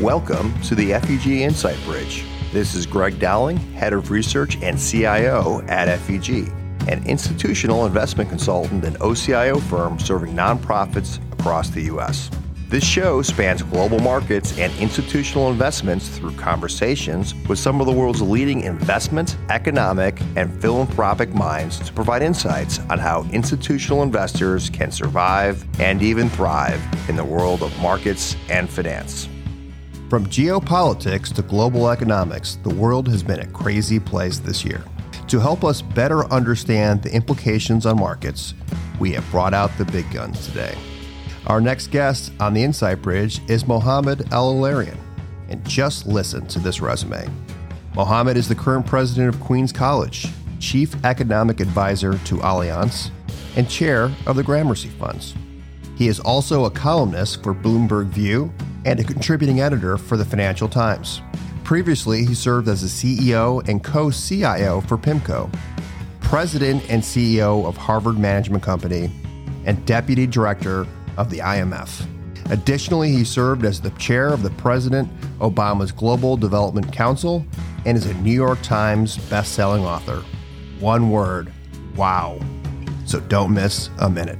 Welcome to the FEG Insight Bridge. This is Greg Dowling, Head of Research and CIO at FEG, an institutional investment consultant and OCIO firm serving nonprofits across the U.S. This show spans global markets and institutional investments through conversations with some of the world's leading investment, economic, and philanthropic minds to provide insights on how institutional investors can survive and even thrive in the world of markets and finance. From geopolitics to global economics, the world has been a crazy place this year. To help us better understand the implications on markets, we have brought out the big guns today. Our next guest on the Insight Bridge is Mohamed El-Erian. And just listen to this resume. Mohamed is the current president of Queens College, chief economic advisor to Allianz, and chair of the Gramercy Funds. He is also a columnist for Bloomberg View and a contributing editor for the Financial Times. Previously, he served as the CEO and co CIO for PIMCO, president and CEO of Harvard Management Company, and deputy director of the IMF. Additionally, he served as the chair of the President Obama's Global Development Council and is a New York Times best-selling author. One word, wow. So don't miss a minute.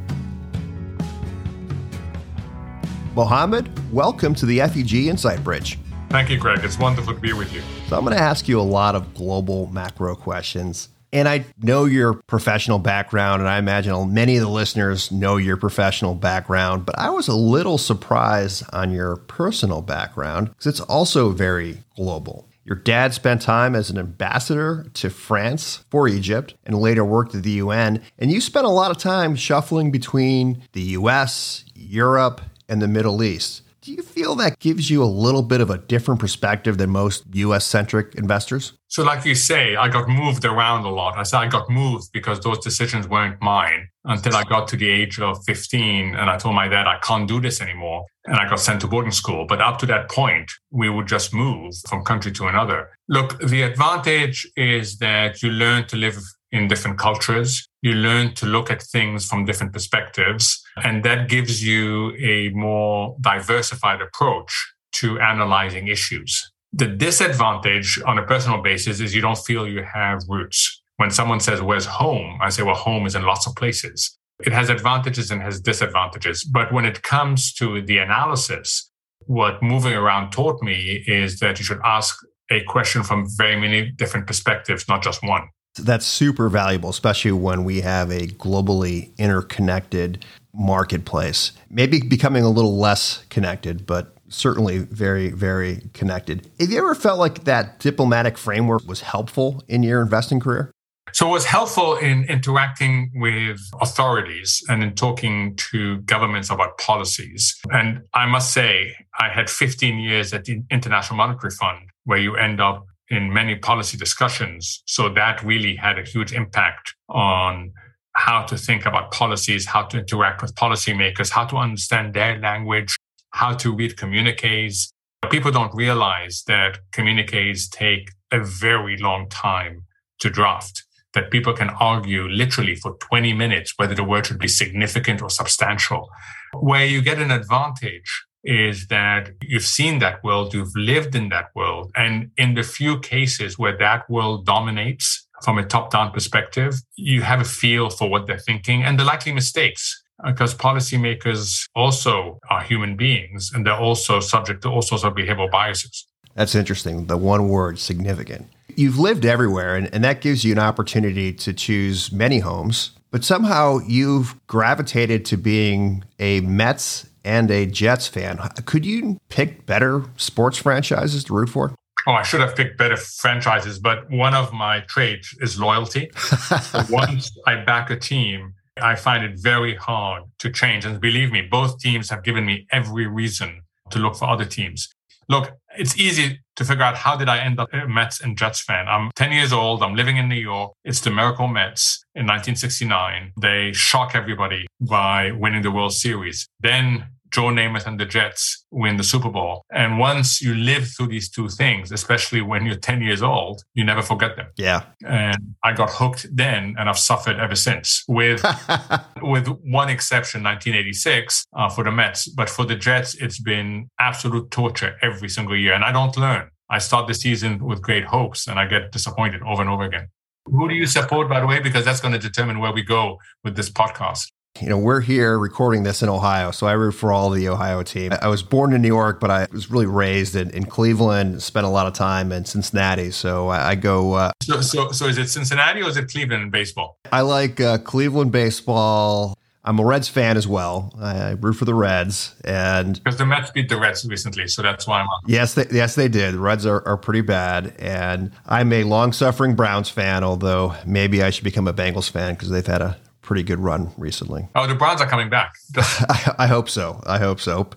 Mohamed, welcome to the FEG Insight Bridge. Thank you, Greg. It's wonderful to be with you. So, I'm going to ask you a lot of global macro questions. And I know your professional background, and I imagine many of the listeners know your professional background, but I was a little surprised on your personal background because it's also very global. Your dad spent time as an ambassador to France for Egypt and later worked at the UN. And you spent a lot of time shuffling between the US, Europe, and the Middle East. Do you feel that gives you a little bit of a different perspective than most US centric investors? So, like you say, I got moved around a lot. I say I got moved because those decisions weren't mine until I got to the age of 15 and I told my dad I can't do this anymore. And I got sent to boarding school. But up to that point, we would just move from country to another. Look, the advantage is that you learn to live in different cultures. You learn to look at things from different perspectives, and that gives you a more diversified approach to analyzing issues. The disadvantage on a personal basis is you don't feel you have roots. When someone says, Where's home? I say, Well, home is in lots of places. It has advantages and has disadvantages. But when it comes to the analysis, what moving around taught me is that you should ask a question from very many different perspectives, not just one. That's super valuable, especially when we have a globally interconnected marketplace. Maybe becoming a little less connected, but certainly very, very connected. Have you ever felt like that diplomatic framework was helpful in your investing career? So it was helpful in interacting with authorities and in talking to governments about policies. And I must say, I had 15 years at the International Monetary Fund, where you end up in many policy discussions. So that really had a huge impact on how to think about policies, how to interact with policymakers, how to understand their language, how to read communiques. People don't realize that communiques take a very long time to draft, that people can argue literally for 20 minutes whether the word should be significant or substantial. Where you get an advantage is that you've seen that world, you've lived in that world. And in the few cases where that world dominates from a top down perspective, you have a feel for what they're thinking and the likely mistakes. Because policymakers also are human beings and they're also subject to all sorts of behavioral biases. That's interesting. The one word, significant. You've lived everywhere, and, and that gives you an opportunity to choose many homes, but somehow you've gravitated to being a Mets and a Jets fan. Could you pick better sports franchises to root for? Oh, I should have picked better franchises, but one of my traits is loyalty. Once I back a team, I find it very hard to change. And believe me, both teams have given me every reason to look for other teams. Look, it's easy to figure out how did I end up a Mets and Jets fan. I'm 10 years old. I'm living in New York. It's the Miracle Mets in 1969. They shock everybody by winning the World Series. Then Joe Namath and the Jets win the Super Bowl. And once you live through these two things, especially when you're 10 years old, you never forget them. Yeah. And I got hooked then and I've suffered ever since with, with one exception, 1986 uh, for the Mets. But for the Jets, it's been absolute torture every single year. And I don't learn. I start the season with great hopes and I get disappointed over and over again. Who do you support, by the way? Because that's going to determine where we go with this podcast. You know, we're here recording this in Ohio, so I root for all the Ohio team. I was born in New York, but I was really raised in, in Cleveland, spent a lot of time in Cincinnati. So I, I go. Uh, so, so, so is it Cincinnati or is it Cleveland in baseball? I like uh, Cleveland baseball. I'm a Reds fan as well. I root for the Reds, and because the Mets beat the Reds recently, so that's why I'm. On. Yes, they, yes, they did. The Reds are, are pretty bad, and I'm a long-suffering Browns fan. Although maybe I should become a Bengals fan because they've had a pretty good run recently. Oh, the Browns are coming back. I, I hope so. I hope so.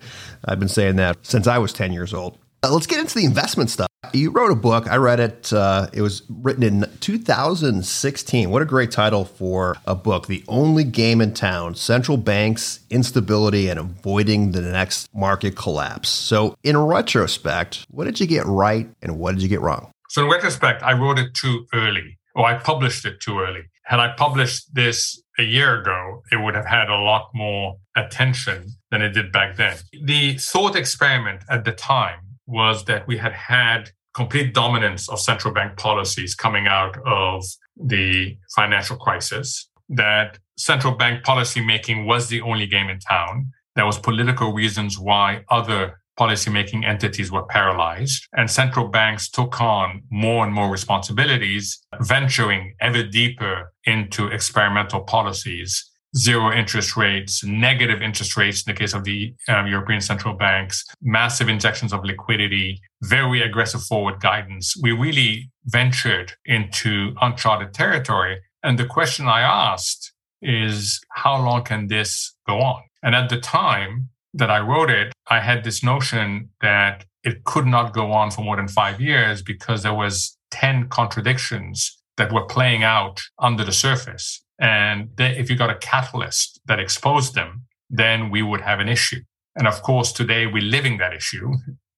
I've been saying that since I was 10 years old. Uh, let's get into the investment stuff. You wrote a book. I read it. Uh, it was written in 2016. What a great title for a book. The only game in town central banks, instability, and avoiding the next market collapse. So, in retrospect, what did you get right and what did you get wrong? So, in retrospect, I wrote it too early, or I published it too early. Had I published this a year ago, it would have had a lot more attention than it did back then. The thought experiment at the time was that we had had complete dominance of central bank policies coming out of the financial crisis, that central bank policy making was the only game in town. There was political reasons why other policymaking entities were paralyzed and central banks took on more and more responsibilities, venturing ever deeper into experimental policies zero interest rates, negative interest rates in the case of the um, European central banks, massive injections of liquidity, very aggressive forward guidance. We really ventured into uncharted territory. And the question I asked is, how long can this go on? And at the time that I wrote it, I had this notion that it could not go on for more than five years because there was 10 contradictions that were playing out under the surface and if you got a catalyst that exposed them, then we would have an issue. And of course, today we're living that issue.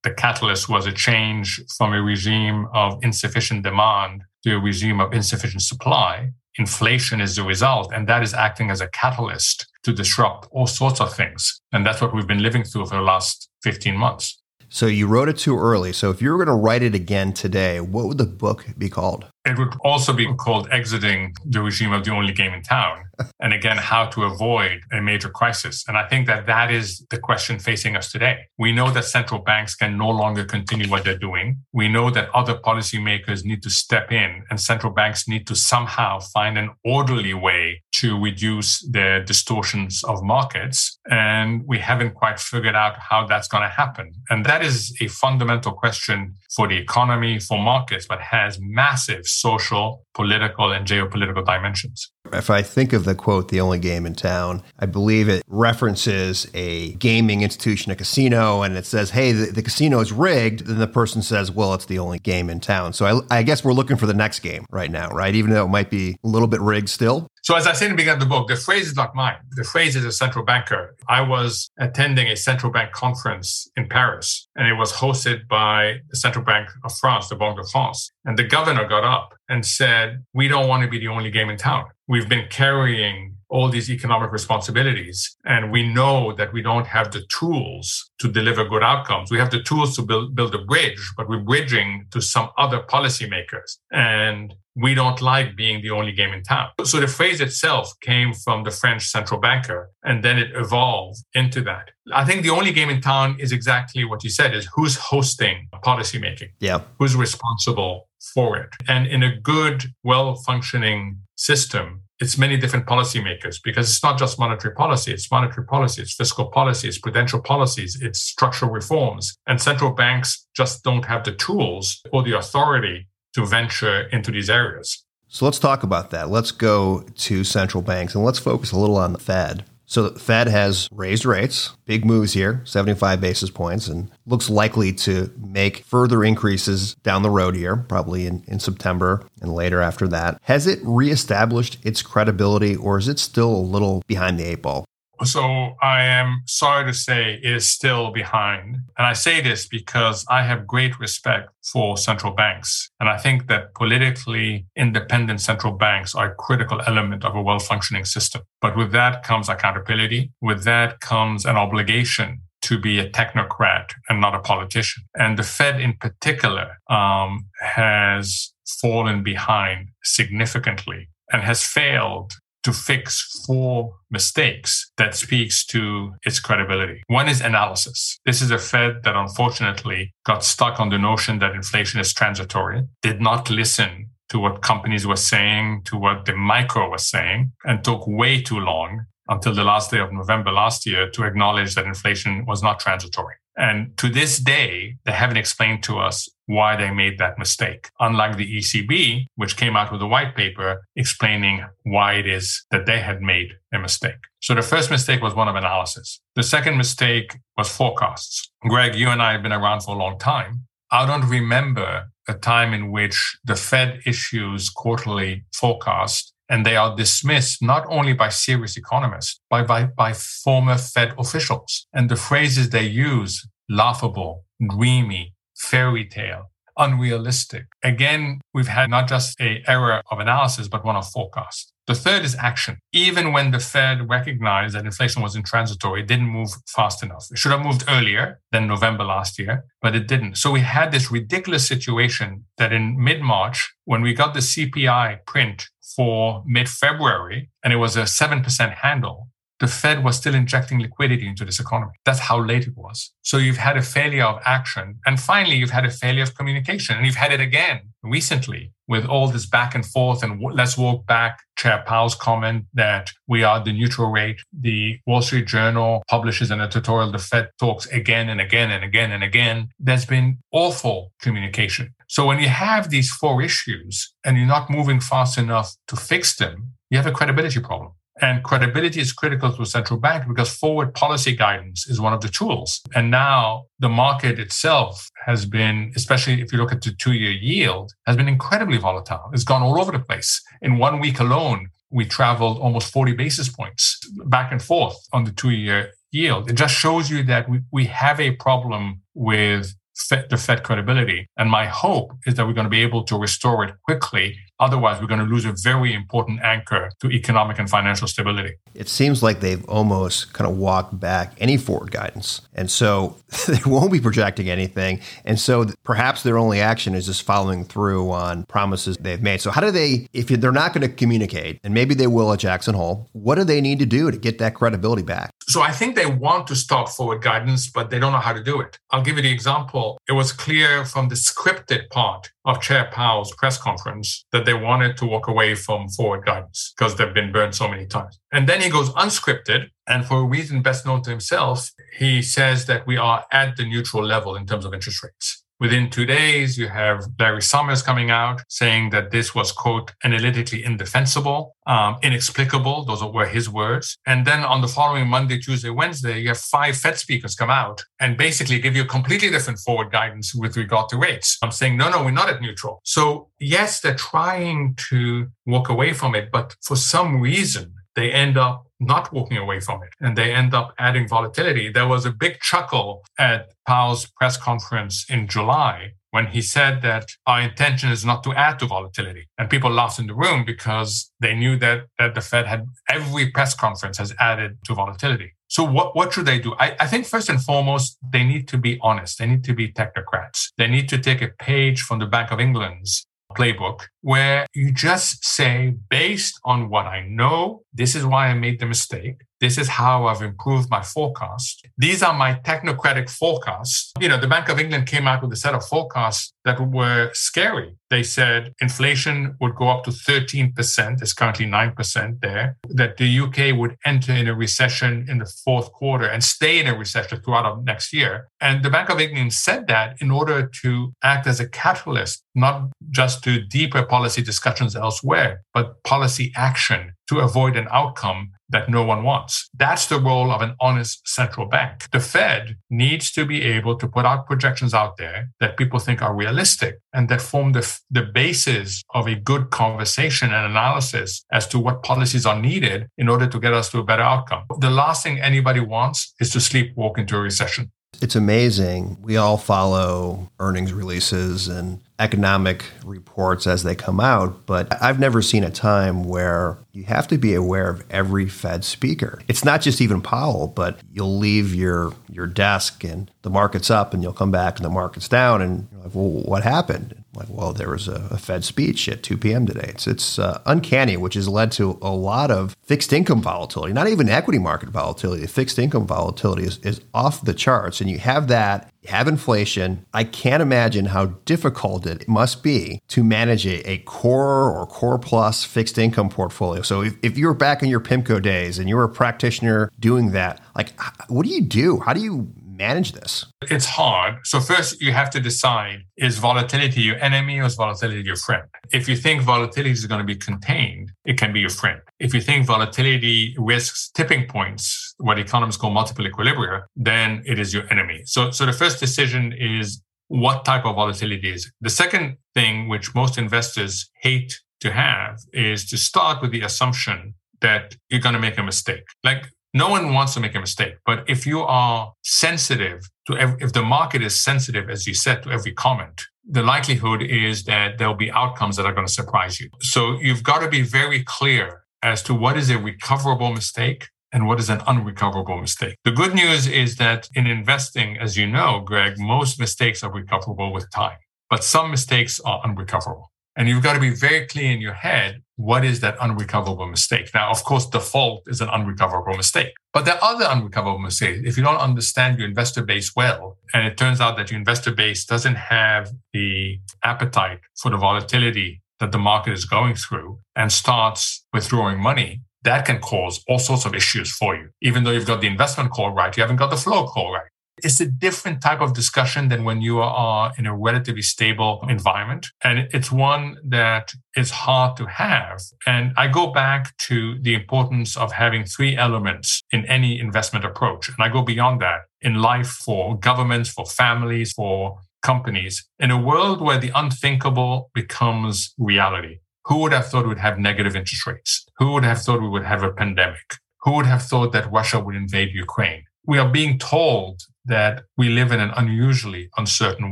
The catalyst was a change from a regime of insufficient demand to a regime of insufficient supply. Inflation is the result, and that is acting as a catalyst to disrupt all sorts of things. And that's what we've been living through for the last 15 months. So you wrote it too early. So if you were going to write it again today, what would the book be called? It would also be called Exiting the Regime of the Only Game in Town. and again, how to avoid a major crisis. And I think that that is the question facing us today. We know that central banks can no longer continue what they're doing. We know that other policymakers need to step in and central banks need to somehow find an orderly way to reduce the distortions of markets. And we haven't quite figured out how that's going to happen. And that is a fundamental question for the economy, for markets, but has massive social, political, and geopolitical dimensions. If I think of the quote, the only game in town, I believe it references a gaming institution, a casino, and it says, hey, the, the casino is rigged. Then the person says, well, it's the only game in town. So I, I guess we're looking for the next game right now, right? Even though it might be a little bit rigged still. So as I said in the beginning of the book, the phrase is not mine. The phrase is a central banker. I was attending a central bank conference in Paris, and it was hosted by the Central Bank of France, the Banque de France. And the governor got up and said, we don't want to be the only game in town. We've been carrying all these economic responsibilities. And we know that we don't have the tools to deliver good outcomes. We have the tools to build, build a bridge, but we're bridging to some other policymakers. And we don't like being the only game in town. So the phrase itself came from the French central banker, and then it evolved into that. I think the only game in town is exactly what you said is who's hosting policymaking? Yeah. Who's responsible for it? And in a good, well functioning system, it's many different policymakers because it's not just monetary policy, it's monetary policy, it's fiscal policy, it's prudential policies, it's structural reforms. And central banks just don't have the tools or the authority to venture into these areas. So let's talk about that. Let's go to central banks and let's focus a little on the Fed. So the Fed has raised rates, big moves here, 75 basis points, and looks likely to make further increases down the road here, probably in, in September and later after that. Has it reestablished its credibility or is it still a little behind the eight ball? So I am sorry to say it is still behind. And I say this because I have great respect for central banks. And I think that politically independent central banks are a critical element of a well functioning system. But with that comes accountability. With that comes an obligation to be a technocrat and not a politician. And the Fed in particular um, has fallen behind significantly and has failed to fix four mistakes that speaks to its credibility. One is analysis. This is a Fed that unfortunately got stuck on the notion that inflation is transitory, did not listen to what companies were saying, to what the micro was saying, and took way too long until the last day of November last year to acknowledge that inflation was not transitory. And to this day, they haven't explained to us why they made that mistake. Unlike the ECB, which came out with a white paper explaining why it is that they had made a mistake. So the first mistake was one of analysis. The second mistake was forecasts. Greg, you and I have been around for a long time. I don't remember a time in which the Fed issues quarterly forecast and they are dismissed not only by serious economists, but by, by former Fed officials. And the phrases they use, laughable, dreamy, fairy tale, unrealistic. Again, we've had not just a error of analysis, but one of forecast. The third is action. Even when the Fed recognized that inflation was intransitory, it didn't move fast enough. It should have moved earlier than November last year, but it didn't. So we had this ridiculous situation that in mid March, when we got the CPI print for mid February, and it was a 7% handle, the Fed was still injecting liquidity into this economy. That's how late it was. So you've had a failure of action. And finally, you've had a failure of communication. And you've had it again recently with all this back and forth. And let's walk back Chair Powell's comment that we are the neutral rate. The Wall Street Journal publishes an editorial. The Fed talks again and again and again and again. There's been awful communication. So when you have these four issues and you're not moving fast enough to fix them, you have a credibility problem. And credibility is critical to a central bank because forward policy guidance is one of the tools. And now the market itself has been, especially if you look at the two year yield, has been incredibly volatile. It's gone all over the place. In one week alone, we traveled almost 40 basis points back and forth on the two year yield. It just shows you that we, we have a problem with Fed, the Fed credibility. And my hope is that we're going to be able to restore it quickly. Otherwise, we're going to lose a very important anchor to economic and financial stability. It seems like they've almost kind of walked back any forward guidance. And so they won't be projecting anything. And so perhaps their only action is just following through on promises they've made. So, how do they, if they're not going to communicate, and maybe they will at Jackson Hole, what do they need to do to get that credibility back? So, I think they want to stop forward guidance, but they don't know how to do it. I'll give you the example. It was clear from the scripted part of Chair Powell's press conference that they wanted to walk away from forward guidance because they've been burned so many times. And then he goes unscripted. And for a reason best known to himself, he says that we are at the neutral level in terms of interest rates. Within two days, you have Larry Summers coming out saying that this was, quote, analytically indefensible, um, inexplicable. Those were his words. And then on the following Monday, Tuesday, Wednesday, you have five Fed speakers come out and basically give you a completely different forward guidance with regard to rates. I'm saying, no, no, we're not at neutral. So yes, they're trying to walk away from it, but for some reason, they end up not walking away from it and they end up adding volatility. There was a big chuckle at Powell's press conference in July when he said that our intention is not to add to volatility. And people laughed in the room because they knew that, that the Fed had every press conference has added to volatility. So what, what should they do? I, I think first and foremost, they need to be honest. They need to be technocrats. They need to take a page from the Bank of England's playbook where you just say, based on what I know, this is why I made the mistake. This is how I've improved my forecast. These are my technocratic forecasts. You know, the Bank of England came out with a set of forecasts that were scary. They said inflation would go up to 13%. It's currently 9% there. That the UK would enter in a recession in the fourth quarter and stay in a recession throughout next year. And the Bank of England said that in order to act as a catalyst, not just to deeper policy discussions elsewhere, but policy action to avoid an outcome that no one wants. That's the role of an honest central bank. The Fed needs to be able to put out projections out there that people think are realistic and that form the, the basis of a good conversation and analysis as to what policies are needed in order to get us to a better outcome. The last thing anybody wants is to sleepwalk into a recession. It's amazing. We all follow earnings releases and economic reports as they come out, but I've never seen a time where you have to be aware of every Fed speaker. It's not just even Powell, but you'll leave your your desk and the market's up and you'll come back and the market's down and you're like, well, what happened? Like, well, there was a, a, Fed speech at 2 p.m. today. It's, it's uh, uncanny, which has led to a lot of fixed income volatility, not even equity market volatility. The fixed income volatility is, is off the charts. And you have that, you have inflation. I can't imagine how difficult it must be to manage a, a core or core plus fixed income portfolio. So if, if you were back in your PIMCO days and you were a practitioner doing that, like, what do you do? How do you manage this? It's hard. So first you have to decide is volatility your enemy or is volatility your friend? If you think volatility is going to be contained, it can be your friend. If you think volatility risks tipping points, what economists call multiple equilibria, then it is your enemy. So so the first decision is what type of volatility is it? The second thing which most investors hate to have is to start with the assumption that you're going to make a mistake. Like no one wants to make a mistake, but if you are sensitive to, every, if the market is sensitive, as you said, to every comment, the likelihood is that there'll be outcomes that are going to surprise you. So you've got to be very clear as to what is a recoverable mistake and what is an unrecoverable mistake. The good news is that in investing, as you know, Greg, most mistakes are recoverable with time, but some mistakes are unrecoverable. And you've got to be very clear in your head what is that unrecoverable mistake? Now, of course, default is an unrecoverable mistake, but there are other unrecoverable mistakes. If you don't understand your investor base well, and it turns out that your investor base doesn't have the appetite for the volatility that the market is going through and starts withdrawing money, that can cause all sorts of issues for you. Even though you've got the investment call right, you haven't got the flow call right. It's a different type of discussion than when you are in a relatively stable environment. And it's one that is hard to have. And I go back to the importance of having three elements in any investment approach. And I go beyond that in life for governments, for families, for companies. In a world where the unthinkable becomes reality, who would have thought we'd have negative interest rates? Who would have thought we would have a pandemic? Who would have thought that Russia would invade Ukraine? We are being told that we live in an unusually uncertain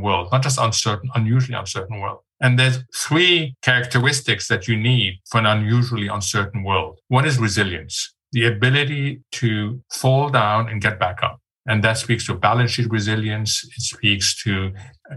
world, not just uncertain, unusually uncertain world. And there's three characteristics that you need for an unusually uncertain world. One is resilience, the ability to fall down and get back up. And that speaks to balance sheet resilience. It speaks to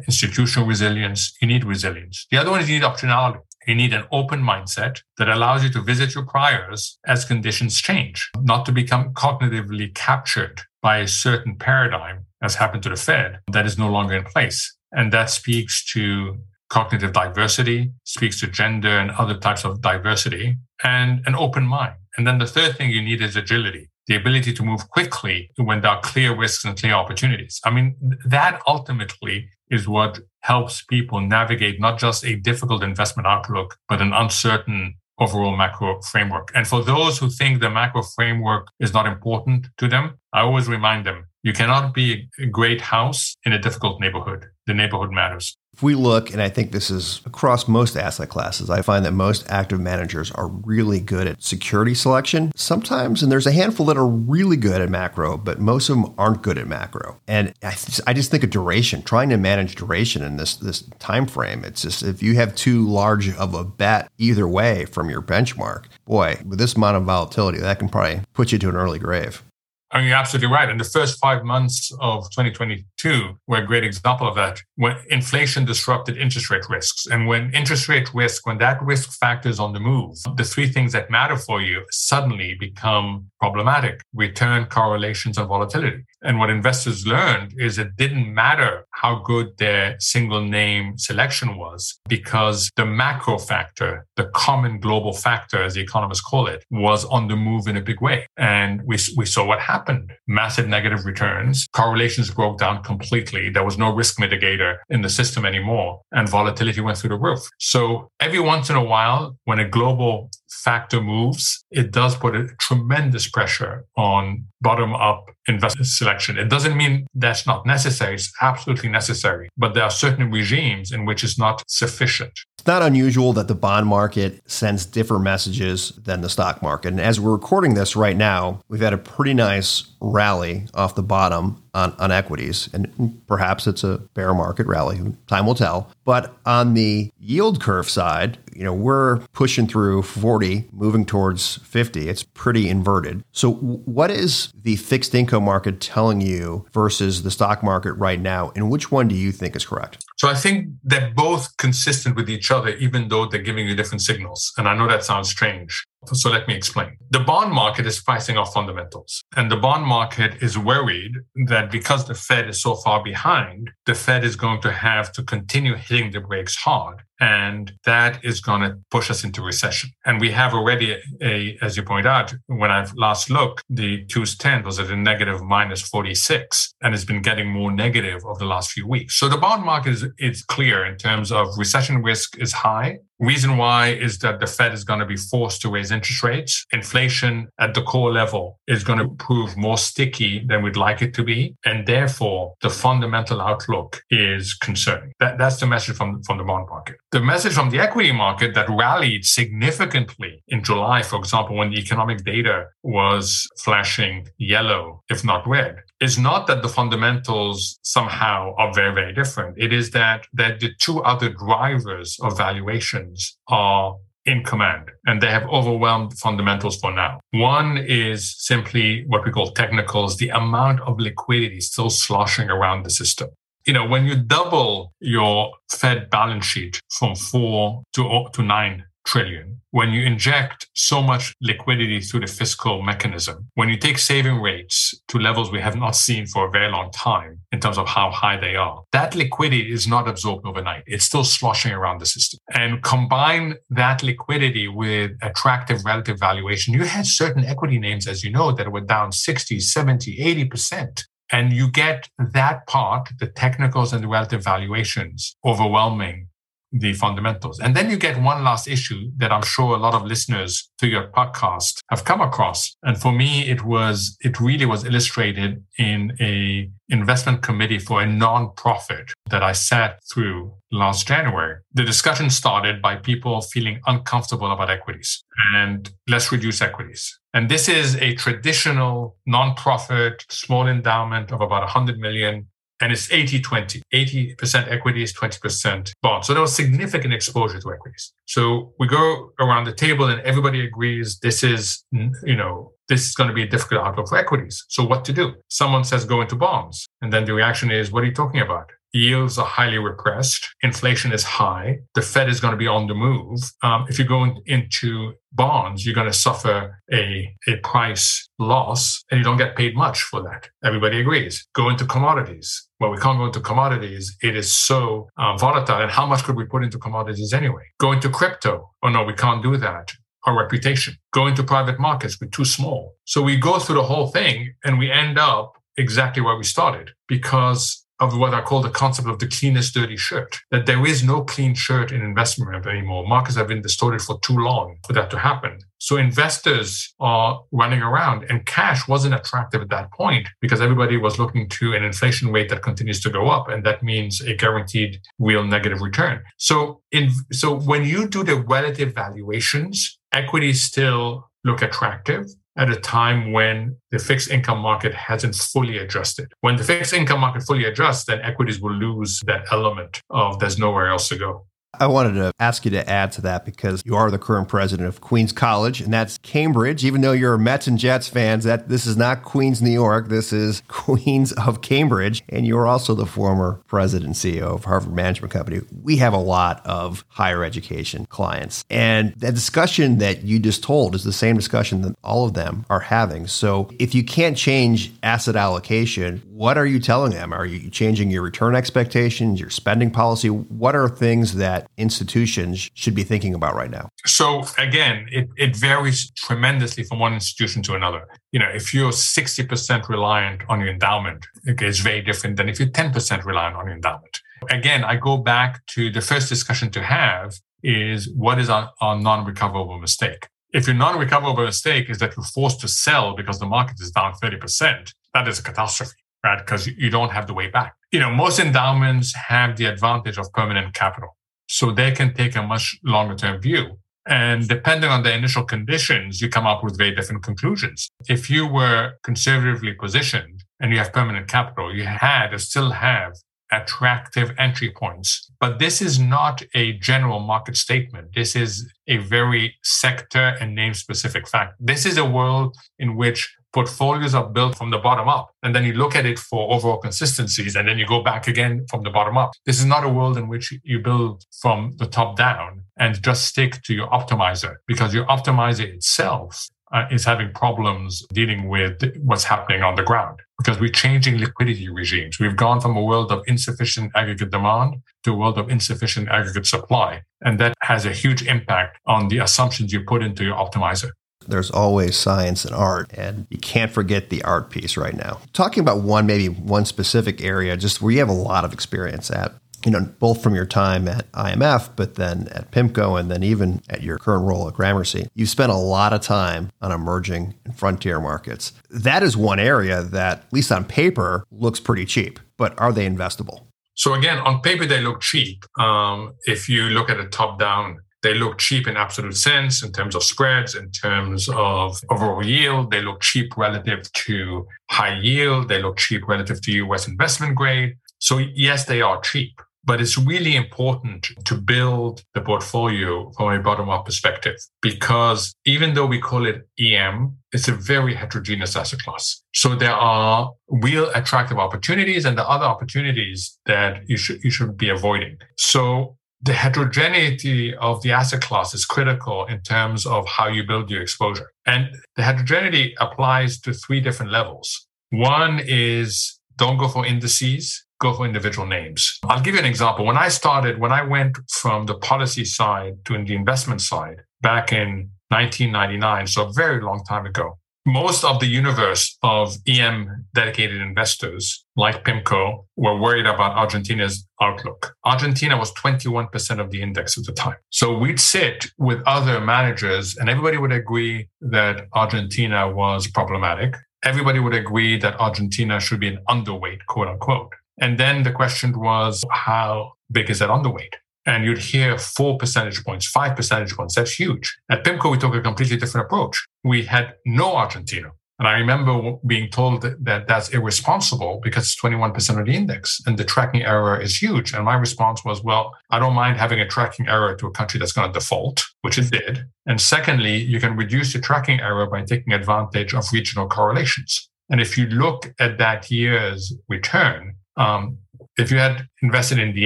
institutional resilience. You need resilience. The other one is you need optionality. You need an open mindset that allows you to visit your priors as conditions change, not to become cognitively captured by a certain paradigm, as happened to the Fed, that is no longer in place. And that speaks to cognitive diversity, speaks to gender and other types of diversity, and an open mind. And then the third thing you need is agility, the ability to move quickly when there are clear risks and clear opportunities. I mean, that ultimately is what helps people navigate not just a difficult investment outlook, but an uncertain overall macro framework. And for those who think the macro framework is not important to them, I always remind them you cannot be a great house in a difficult neighborhood. The neighborhood matters. If we look, and I think this is across most asset classes, I find that most active managers are really good at security selection. Sometimes, and there's a handful that are really good at macro, but most of them aren't good at macro. And I, I just think of duration, trying to manage duration in this this time frame. It's just if you have too large of a bet either way from your benchmark, boy, with this amount of volatility, that can probably put you to an early grave. I mean, you're absolutely right. And the first five months of 2022 were a great example of that when inflation disrupted interest rate risks. And when interest rate risk, when that risk factor is on the move, the three things that matter for you suddenly become problematic return, correlations, and volatility. And what investors learned is it didn't matter how good their single name selection was because the macro factor, the common global factor, as the economists call it, was on the move in a big way. And we, we saw what happened. Massive negative returns. Correlations broke down completely. There was no risk mitigator in the system anymore and volatility went through the roof. So every once in a while, when a global factor moves, it does put a tremendous pressure on bottom up investment selection. It doesn't mean that's not necessary. It's absolutely necessary, but there are certain regimes in which it's not sufficient. It's not unusual that the bond market sends different messages than the stock market. And as we're recording this right now, we've had a pretty nice rally off the bottom on, on equities. And perhaps it's a bear market rally. Time will tell. But on the yield curve side, you know, we're pushing through 40, moving towards 50. It's pretty inverted. So what is the fixed income market telling you versus the stock market right now? And which one do you think is correct? So I think they're both consistent with each other, even though they're giving you different signals. And I know that sounds strange. So let me explain. The bond market is pricing off fundamentals. And the bond market is worried that because the Fed is so far behind, the Fed is going to have to continue hitting the brakes hard. And that is going to push us into recession. And we have already a, a as you point out, when I've last looked, the twos 10 was at a negative minus 46 and it's been getting more negative over the last few weeks. So the bond market is, is clear in terms of recession risk is high Reason why is that the Fed is going to be forced to raise interest rates. Inflation at the core level is going to prove more sticky than we'd like it to be. And therefore, the fundamental outlook is concerning. That, that's the message from, from the bond market. The message from the equity market that rallied significantly in July, for example, when the economic data was flashing yellow, if not red, is not that the fundamentals somehow are very, very different. It is that, that the two other drivers of valuations are in command and they have overwhelmed fundamentals for now. One is simply what we call technicals, the amount of liquidity still sloshing around the system. You know, when you double your Fed balance sheet from four to, to nine trillion, when you inject so much liquidity through the fiscal mechanism, when you take saving rates to levels we have not seen for a very long time in terms of how high they are, that liquidity is not absorbed overnight. It's still sloshing around the system. And combine that liquidity with attractive relative valuation. You had certain equity names, as you know, that were down 60, 70, 80%. And you get that part, the technicals and the relative valuations overwhelming the fundamentals. And then you get one last issue that I'm sure a lot of listeners to your podcast have come across. And for me, it was, it really was illustrated in a investment committee for a non-profit that I sat through last January. The discussion started by people feeling uncomfortable about equities and let's reduce equities. And this is a traditional non-profit small endowment of about 100 million and it's 80 20 80% equities 20% bonds so there was significant exposure to equities. So we go around the table and everybody agrees this is you know this is going to be a difficult outlook for equities. So what to do? Someone says go into bonds and then the reaction is what are you talking about yields are highly repressed, inflation is high, the Fed is going to be on the move. Um, if you go in, into bonds, you're going to suffer a, a price loss and you don't get paid much for that. Everybody agrees. Go into commodities. Well, we can't go into commodities. It is so uh, volatile. And how much could we put into commodities anyway? Go into crypto. Oh, no, we can't do that our reputation. Go into private markets, we're too small. So we go through the whole thing and we end up exactly where we started because of what I call the concept of the cleanest dirty shirt, that there is no clean shirt in investment anymore. Markets have been distorted for too long for that to happen. So investors are running around and cash wasn't attractive at that point because everybody was looking to an inflation rate that continues to go up. And that means a guaranteed real negative return. So in, so when you do the relative valuations, equities still look attractive at a time when the fixed income market hasn't fully adjusted. When the fixed income market fully adjusts, then equities will lose that element of there's nowhere else to go. I wanted to ask you to add to that because you are the current president of Queens College, and that's Cambridge. Even though you're Mets and Jets fans, that this is not Queens, New York. This is Queens of Cambridge, and you're also the former president and CEO of Harvard Management Company. We have a lot of higher education clients, and the discussion that you just told is the same discussion that all of them are having. So, if you can't change asset allocation, what are you telling them? Are you changing your return expectations, your spending policy? What are things that institutions should be thinking about right now? So again, it, it varies tremendously from one institution to another. You know, if you're 60% reliant on your endowment, it's very different than if you're 10% reliant on your endowment. Again, I go back to the first discussion to have is what is our, our non-recoverable mistake? If your non recoverable mistake is that you're forced to sell because the market is down 30%, that is a catastrophe, right? Because you don't have the way back. You know, most endowments have the advantage of permanent capital. So they can take a much longer term view. And depending on the initial conditions, you come up with very different conclusions. If you were conservatively positioned and you have permanent capital, you had or still have attractive entry points. But this is not a general market statement. This is a very sector and name specific fact. This is a world in which portfolios are built from the bottom up. And then you look at it for overall consistencies and then you go back again from the bottom up. This is not a world in which you build from the top down and just stick to your optimizer because your optimizer itself uh, is having problems dealing with what's happening on the ground because we're changing liquidity regimes. We've gone from a world of insufficient aggregate demand to a world of insufficient aggregate supply. And that has a huge impact on the assumptions you put into your optimizer. There's always science and art, and you can't forget the art piece right now. Talking about one, maybe one specific area, just where you have a lot of experience at you know, both from your time at IMF, but then at PIMCO, and then even at your current role at Gramercy, you've spent a lot of time on emerging and frontier markets. That is one area that, at least on paper, looks pretty cheap. But are they investable? So again, on paper they look cheap. Um, if you look at a top-down, they look cheap in absolute sense in terms of spreads, in terms of overall yield. They look cheap relative to high yield. They look cheap relative to U.S. investment grade. So yes, they are cheap. But it's really important to build the portfolio from a bottom up perspective because even though we call it EM, it's a very heterogeneous asset class. So there are real attractive opportunities and the other opportunities that you should, you should be avoiding. So the heterogeneity of the asset class is critical in terms of how you build your exposure. And the heterogeneity applies to three different levels. One is don't go for indices go for individual names. I'll give you an example. When I started, when I went from the policy side to the investment side back in 1999, so a very long time ago, most of the universe of EM dedicated investors like PIMCO were worried about Argentina's outlook. Argentina was 21% of the index at the time. So we'd sit with other managers and everybody would agree that Argentina was problematic. Everybody would agree that Argentina should be an underweight, quote unquote. And then the question was, how big is that underweight? And you'd hear four percentage points, five percentage points. That's huge. At PIMCO, we took a completely different approach. We had no Argentina. And I remember being told that that's irresponsible because it's 21% of the index and the tracking error is huge. And my response was, well, I don't mind having a tracking error to a country that's going to default, which it did. And secondly, you can reduce the tracking error by taking advantage of regional correlations. And if you look at that year's return, um, if you had invested in the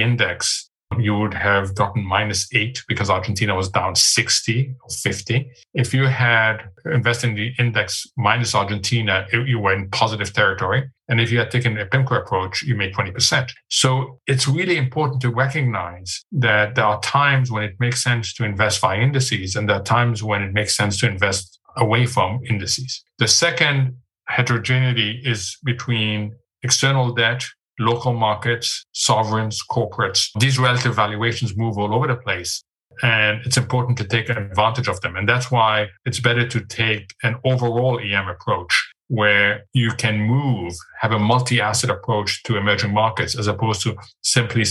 index, you would have gotten minus eight because Argentina was down 60 or 50. If you had invested in the index minus Argentina, you were in positive territory. And if you had taken a PIMCO approach, you made 20%. So it's really important to recognize that there are times when it makes sense to invest via indices, and there are times when it makes sense to invest away from indices. The second heterogeneity is between external debt local markets, sovereigns, corporates. These relative valuations move all over the place. And it's important to take advantage of them. And that's why it's better to take an overall EM approach where you can move, have a multi-asset approach to emerging markets as opposed to simply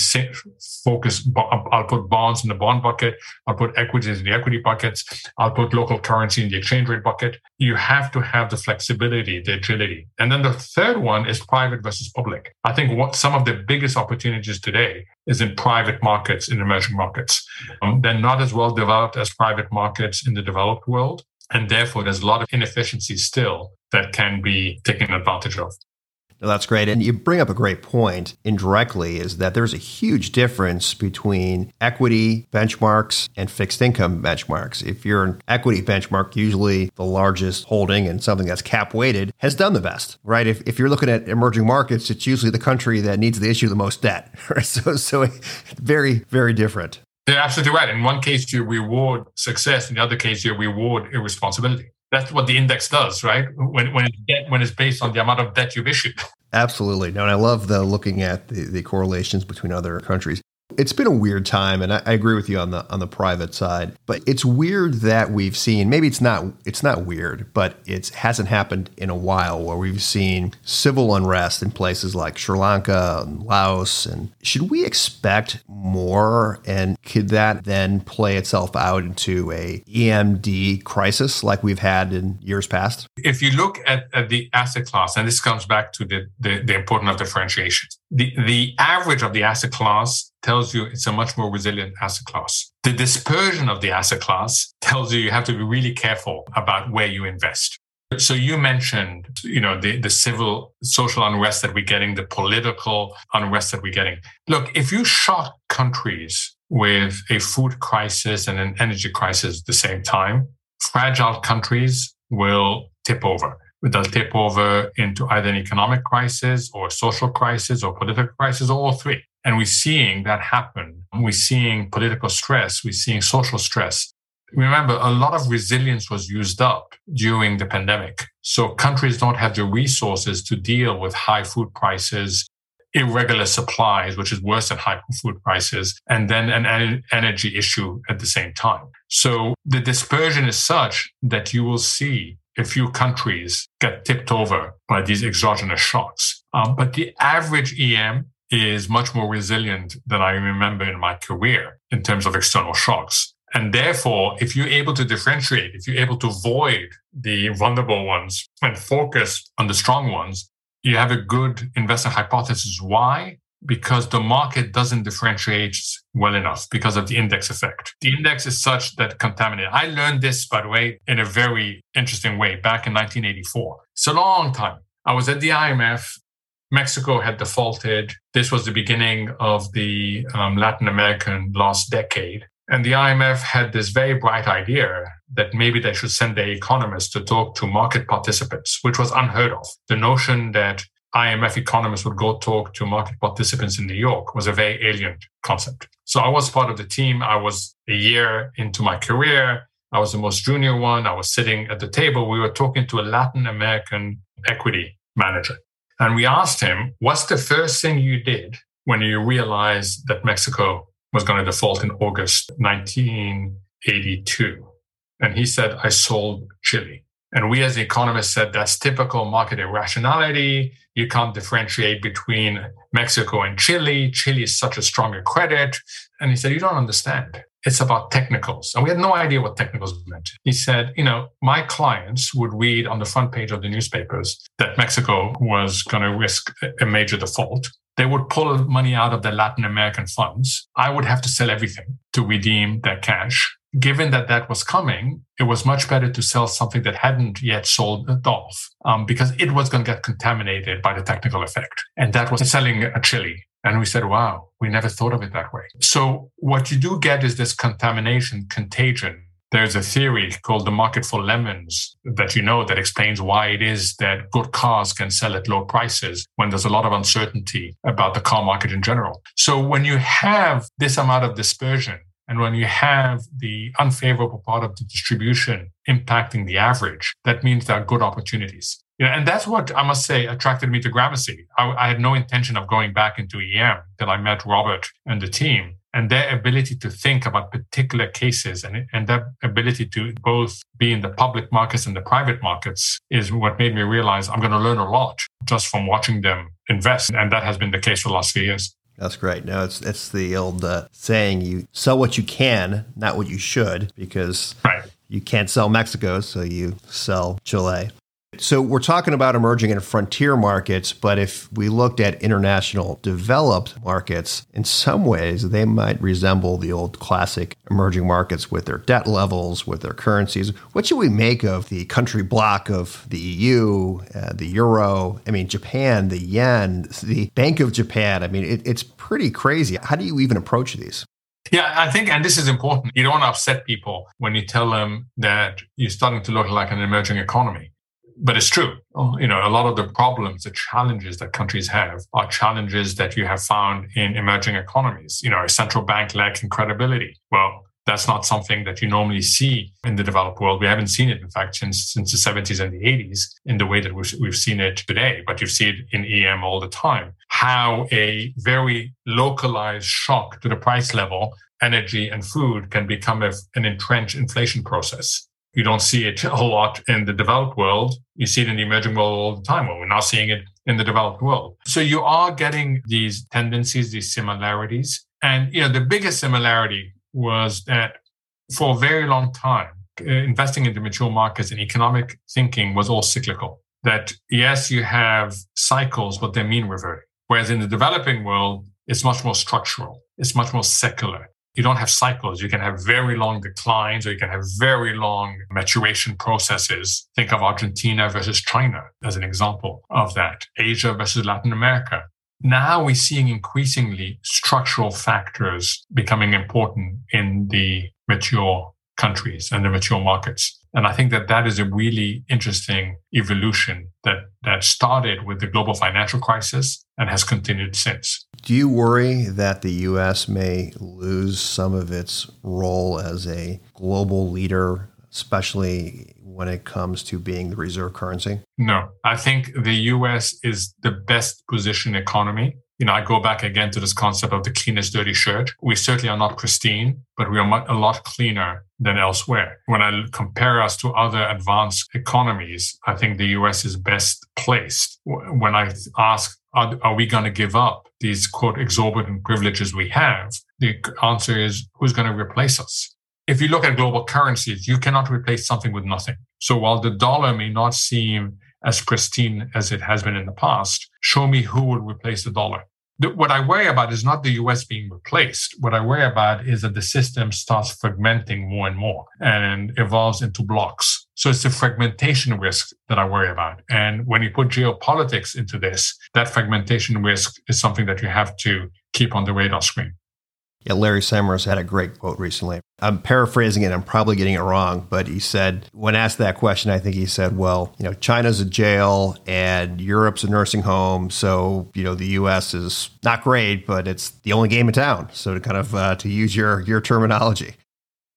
focus. I'll put bonds in the bond bucket. I'll put equities in the equity buckets. I'll put local currency in the exchange rate bucket. You have to have the flexibility, the agility. And then the third one is private versus public. I think what some of the biggest opportunities today is in private markets in emerging markets. Um, they're not as well developed as private markets in the developed world. And therefore, there's a lot of inefficiencies still that can be taken advantage of. That's great. And you bring up a great point indirectly is that there's a huge difference between equity benchmarks and fixed income benchmarks. If you're an equity benchmark, usually the largest holding and something that's cap weighted has done the best, right? If, if you're looking at emerging markets, it's usually the country that needs to issue the most debt. Right? So, so very, very different. You're absolutely right. In one case, you reward success. In the other case, you reward irresponsibility. That's what the index does, right? When, when, it's, debt, when it's based on the amount of debt you've issued. Absolutely. No, and I love the looking at the, the correlations between other countries. It's been a weird time, and I, I, agree with you on the on the private side. But it's weird that we've seen. Maybe it's not. It's not weird, but it hasn't happened in a while where we've seen civil unrest in places like Sri Lanka and Laos. And should we expect more? And could that then play itself out into a EMD crisis like we've had in years past? If you look at, at the asset class, and this comes back to the the, the importance of differentiation. The the average of the asset class tells you it's a much more resilient asset class. The dispersion of the asset class tells you you have to be really careful about where you invest. So you mentioned, you know, the, the civil social unrest that we're getting, the political unrest that we're getting. Look, if you shock countries with a food crisis and an energy crisis at the same time, fragile countries will tip over. They'll tip over into either an economic crisis or social crisis or political crisis or all three. And we're seeing that happen. We're seeing political stress. We're seeing social stress. Remember, a lot of resilience was used up during the pandemic. So countries don't have the resources to deal with high food prices, irregular supplies, which is worse than high food prices, and then an energy issue at the same time. So the dispersion is such that you will see a few countries get tipped over by these exogenous shocks. Um, but the average EM is much more resilient than I remember in my career in terms of external shocks. And therefore, if you're able to differentiate, if you're able to avoid the vulnerable ones and focus on the strong ones, you have a good investment hypothesis. Why? Because the market doesn't differentiate well enough because of the index effect. The index is such that contaminated. I learned this, by the way, in a very interesting way back in 1984. It's a long time. I was at the IMF Mexico had defaulted. This was the beginning of the um, Latin American lost decade. And the IMF had this very bright idea that maybe they should send their economists to talk to market participants, which was unheard of. The notion that IMF economists would go talk to market participants in New York was a very alien concept. So I was part of the team. I was a year into my career. I was the most junior one. I was sitting at the table. We were talking to a Latin American equity manager. And we asked him, what's the first thing you did when you realized that Mexico was going to default in August 1982? And he said, I sold Chile. And we as economists said that's typical market irrationality. You can't differentiate between Mexico and Chile. Chile is such a stronger credit. And he said, You don't understand it's about technicals. And we had no idea what technicals meant. He said, you know, my clients would read on the front page of the newspapers that Mexico was going to risk a major default. They would pull money out of the Latin American funds. I would have to sell everything to redeem their cash. Given that that was coming, it was much better to sell something that hadn't yet sold off um, because it was going to get contaminated by the technical effect. And that was selling a Chile and we said, wow, we never thought of it that way. So what you do get is this contamination, contagion. There's a theory called the market for lemons that you know that explains why it is that good cars can sell at low prices when there's a lot of uncertainty about the car market in general. So when you have this amount of dispersion and when you have the unfavorable part of the distribution impacting the average, that means there are good opportunities. You know, and that's what I must say attracted me to Gramercy. I, I had no intention of going back into EM till I met Robert and the team. And their ability to think about particular cases and, and their ability to both be in the public markets and the private markets is what made me realize I'm going to learn a lot just from watching them invest. And that has been the case for the last few years. That's great. No, it's it's the old uh, saying: you sell what you can, not what you should, because right. you can't sell Mexico, so you sell Chile. So we're talking about emerging and frontier markets, but if we looked at international developed markets, in some ways they might resemble the old classic emerging markets with their debt levels, with their currencies. What should we make of the country block of the EU, uh, the euro? I mean, Japan, the yen, the Bank of Japan. I mean, it, it's pretty crazy. How do you even approach these? Yeah, I think, and this is important. You don't upset people when you tell them that you're starting to look like an emerging economy but it's true. Oh, you know, a lot of the problems, the challenges that countries have are challenges that you have found in emerging economies. You know, a central bank lacking credibility. Well, That's not something that you normally see in the developed world. We haven't seen it, in fact, since, since the 70s and the 80s in the way that we've, we've seen it today, but you see it in EM all the time. How a very localized shock to the price level, energy and food can become a, an entrenched inflation process. You don't see it a lot in the developed world. You see it in the emerging world all the time. Well, we're now seeing it in the developed world. So you are getting these tendencies, these similarities. And, you know, the biggest similarity was that for a very long time, uh, investing into mature markets and economic thinking was all cyclical. That yes, you have cycles, but they're mean reverting. Whereas in the developing world, it's much more structural. It's much more secular. You don't have cycles. You can have very long declines or you can have very long maturation processes. Think of Argentina versus China as an example of that. Asia versus Latin America. Now we're seeing increasingly structural factors becoming important in the mature countries and the mature markets. And I think that that is a really interesting evolution that, that started with the global financial crisis and has continued since. Do you worry that the U.S. may lose some of its role as a global leader, especially when it comes to being the reserve currency? No, I think the US is the best positioned economy. You know, I go back again to this concept of the cleanest dirty shirt. We certainly are not pristine, but we are a lot cleaner than elsewhere. When I compare us to other advanced economies, I think the US is best placed. When I ask, are, are we going to give up these quote exorbitant privileges we have? The answer is, who's going to replace us? if you look at global currencies, you cannot replace something with nothing. So while the dollar may not seem as pristine as it has been in the past, show me who will replace the dollar. What I worry about is not the US being replaced. What I worry about is that the system starts fragmenting more and more and evolves into blocks. So it's the fragmentation risk that I worry about. And when you put geopolitics into this, that fragmentation risk is something that you have to keep on the radar screen. Yeah, Larry Summers had a great quote recently. I'm paraphrasing it. I'm probably getting it wrong, but he said, when asked that question, I think he said, well, you know, China's a jail and Europe's a nursing home. So, you know, the U.S. is not great, but it's the only game in town. So to kind of, uh, to use your, your terminology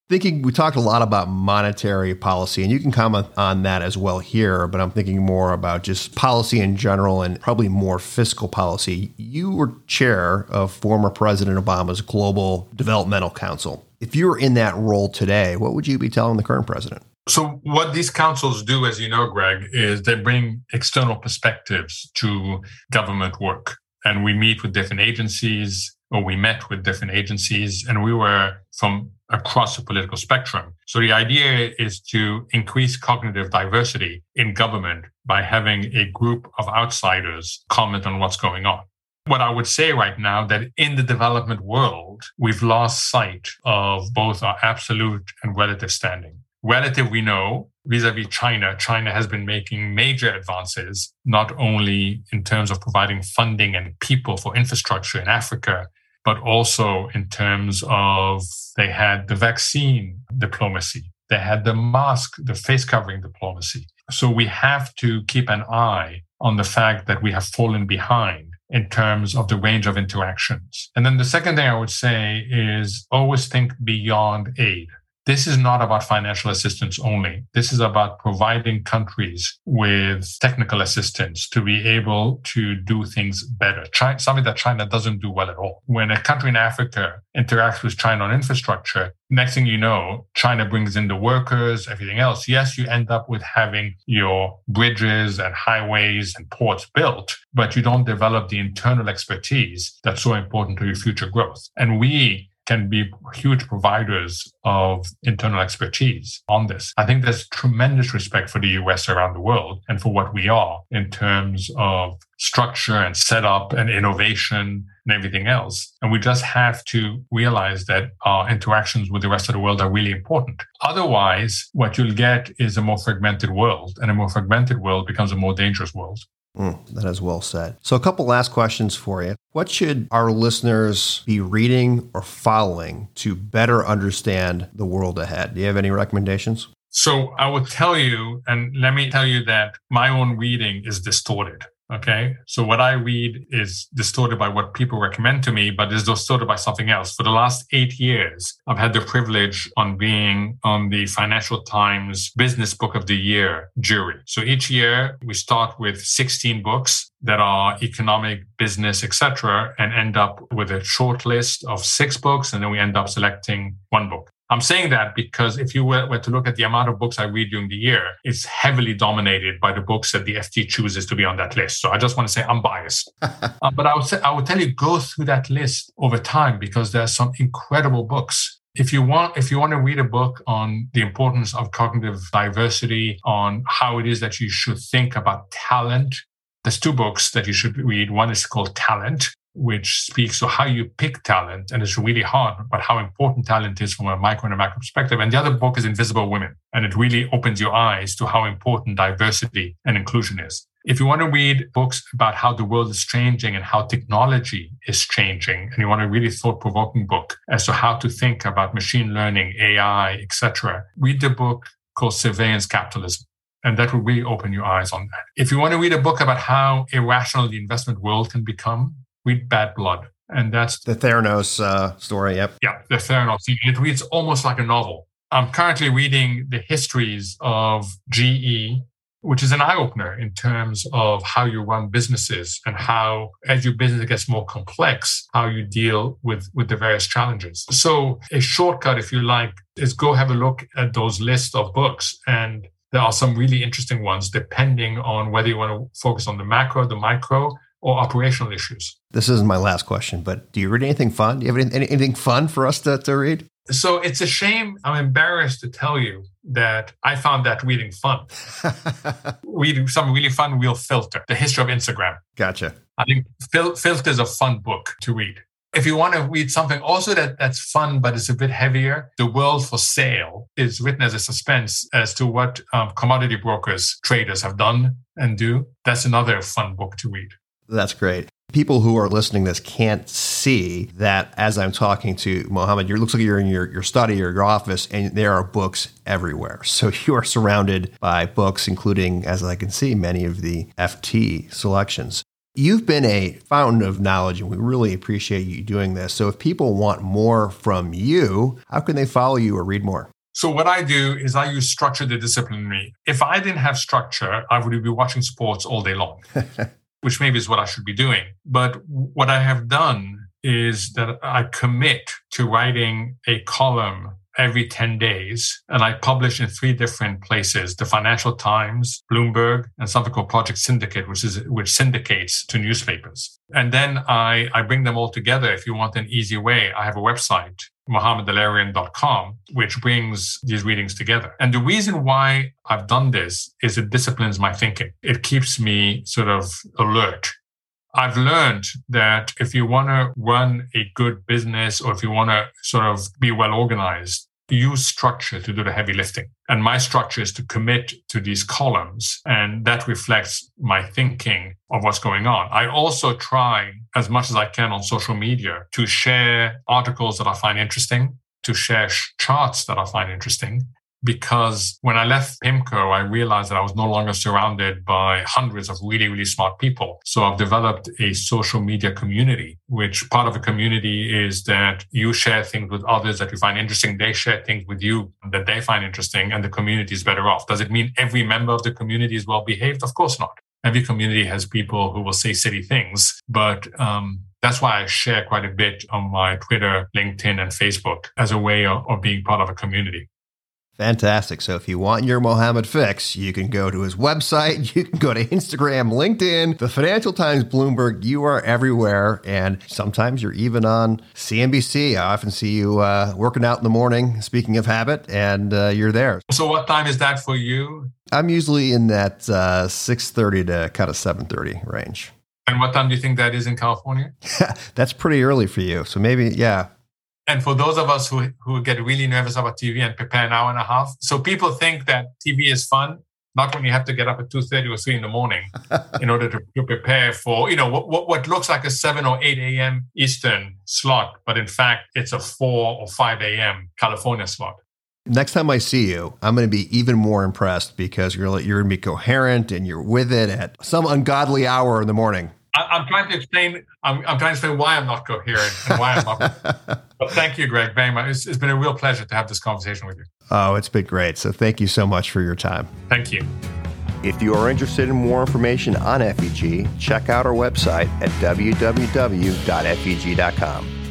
thinking we talked a lot about monetary policy and you can comment on that as well here but i'm thinking more about just policy in general and probably more fiscal policy you were chair of former president obama's global developmental council if you were in that role today what would you be telling the current president so what these councils do as you know greg is they bring external perspectives to government work and we meet with different agencies or we met with different agencies and we were from across the political spectrum. So the idea is to increase cognitive diversity in government by having a group of outsiders comment on what's going on. What I would say right now that in the development world, we've lost sight of both our absolute and relative standing. Relative, we know vis-a-vis China, China has been making major advances, not only in terms of providing funding and people for infrastructure in Africa, but also in terms of they had the vaccine diplomacy, they had the mask, the face covering diplomacy. So we have to keep an eye on the fact that we have fallen behind in terms of the range of interactions. And then the second thing I would say is always think beyond aid this is not about financial assistance only. This is about providing countries with technical assistance to be able to do things better. China, something that China doesn't do well at all. When a country in Africa interacts with China on infrastructure, next thing you know, China brings in the workers, everything else. Yes, you end up with having your bridges and highways and ports built, but you don't develop the internal expertise that's so important to your future growth. And we can be huge providers of internal expertise on this. I think there's tremendous respect for the US around the world and for what we are in terms of structure and setup and innovation and everything else. And we just have to realize that our interactions with the rest of the world are really important. Otherwise, what you'll get is a more fragmented world, and a more fragmented world becomes a more dangerous world. Mm, that is well said. So, a couple last questions for you. What should our listeners be reading or following to better understand the world ahead? Do you have any recommendations? So, I would tell you, and let me tell you that my own reading is distorted. Okay. So what I read is distorted by what people recommend to me, but is distorted by something else. For the last eight years, I've had the privilege on being on the Financial Times Business Book of the Year jury. So each year we start with 16 books that are economic, business, etc., and end up with a short list of six books, and then we end up selecting one book. I'm saying that because if you were, were, to look at the amount of books I read during the year, it's heavily dominated by the books that the FT chooses to be on that list. So I just want to say I'm biased. um, but I would say, I would tell you go through that list over time because there are some incredible books. If you want, if you want to read a book on the importance of cognitive diversity, on how it is that you should think about talent, there's two books that you should read. One is called Talent, which speaks to how you pick talent. And it's really hard, but how important talent is from a micro and a macro perspective. And the other book is Invisible Women. And it really opens your eyes to how important diversity and inclusion is. If you want to read books about how the world is changing and how technology is changing, and you want a really thought-provoking book as to how to think about machine learning, AI, etc., read the book called Surveillance Capitalism. And that will really open your eyes on that. If you want to read a book about how irrational the investment world can become, read Bad Blood. And that's the Theranos uh, story. Yep. Yeah, the Theranos. It reads almost like a novel. I'm currently reading the histories of GE, which is an eye opener in terms of how you run businesses and how, as your business gets more complex, how you deal with, with the various challenges. So, a shortcut, if you like, is go have a look at those lists of books. And there are some really interesting ones depending on whether you want to focus on the macro, the micro, or operational issues. This isn't my last question, but do you read anything fun? Do you have any, anything fun for us to, to read? So it's a shame. I'm embarrassed to tell you that I found that reading fun. reading some really fun real filter, the history of Instagram. Gotcha. I think Fil- Filter is a fun book to read. If you want to read something also that, that's fun, but it's a bit heavier, The World for Sale is written as a suspense as to what um, commodity brokers, traders have done and do. That's another fun book to read. That's great. People who are listening this can't see that as I'm talking to Mohamed, it looks like you're in your, your study or your office and there are books everywhere. So you are surrounded by books, including, as I can see, many of the FT selections. You've been a fountain of knowledge, and we really appreciate you doing this. So, if people want more from you, how can they follow you or read more? So, what I do is I use structure to discipline me. If I didn't have structure, I would be watching sports all day long. which maybe is what I should be doing. But what I have done is that I commit to writing a column every 10 days and I publish in three different places, the Financial Times, Bloomberg, and something called Project Syndicate, which is, which syndicates to newspapers. And then I, I bring them all together. If you want an easy way, I have a website mohamedelerian.com, which brings these readings together. And the reason why I've done this is it disciplines my thinking. It keeps me sort of alert. I've learned that if you want to run a good business or if you want to sort of be well organized, use structure to do the heavy lifting. And my structure is to commit to these columns. And that reflects my thinking of what's going on. I also try as much as I can on social media to share articles that I find interesting, to share charts that I find interesting, because when I left PIMCO, I realized that I was no longer surrounded by hundreds of really, really smart people. So I've developed a social media community, which part of a community is that you share things with others that you find interesting. They share things with you that they find interesting and the community is better off. Does it mean every member of the community is well behaved? Of course not. Every community has people who will say silly things, but um, that's why I share quite a bit on my Twitter, LinkedIn, and Facebook as a way of, of being part of a community. Fantastic. So if you want your Mohamed fix, you can go to his website, you can go to Instagram, LinkedIn, the Financial Times, Bloomberg. You are everywhere. And sometimes you're even on CNBC. I often see you uh, working out in the morning, speaking of habit, and uh, you're there. So what time is that for you? I'm usually in that uh, 6.30 to kind of 7.30 range. And what time do you think that is in California? That's pretty early for you. So maybe, yeah, and for those of us who, who get really nervous about TV and prepare an hour and a half, so people think that TV is fun, not when you have to get up at 2.30 or 3 in the morning in order to, to prepare for, you know, what, what looks like a 7 or 8 a.m. Eastern slot, but in fact, it's a 4 or 5 a.m. California slot. Next time I see you, I'm going to be even more impressed because you're you're going to be coherent and you're with it at some ungodly hour in the morning. I, am trying to explain. I'm, I'm, trying to explain why I'm not coherent and why I'm not. but thank you, Greg, very much. It's, it's been a real pleasure to have this conversation with you. Oh, it's been great. So thank you so much for your time. Thank you. If you are interested in more information on FEG, check out our website at www.feg.com.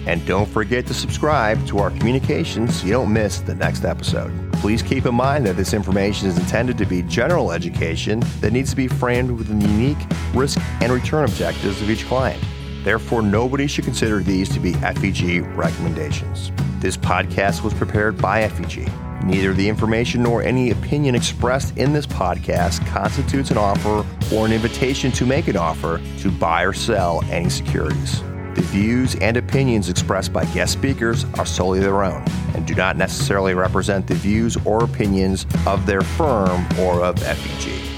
And don't forget to subscribe to our communications so you don't miss the next episode. Please keep in mind that this information is intended to be general education that needs to be framed within the unique risk and return objectives of each client. Therefore, nobody should consider these to be FEG recommendations. This podcast was prepared by FEG. Neither the information nor any opinion expressed in this podcast constitutes an offer or an invitation to make an offer to buy or sell any securities. The views and opinions expressed by guest speakers are solely their own and do not necessarily represent the views or opinions of their firm or of FEG.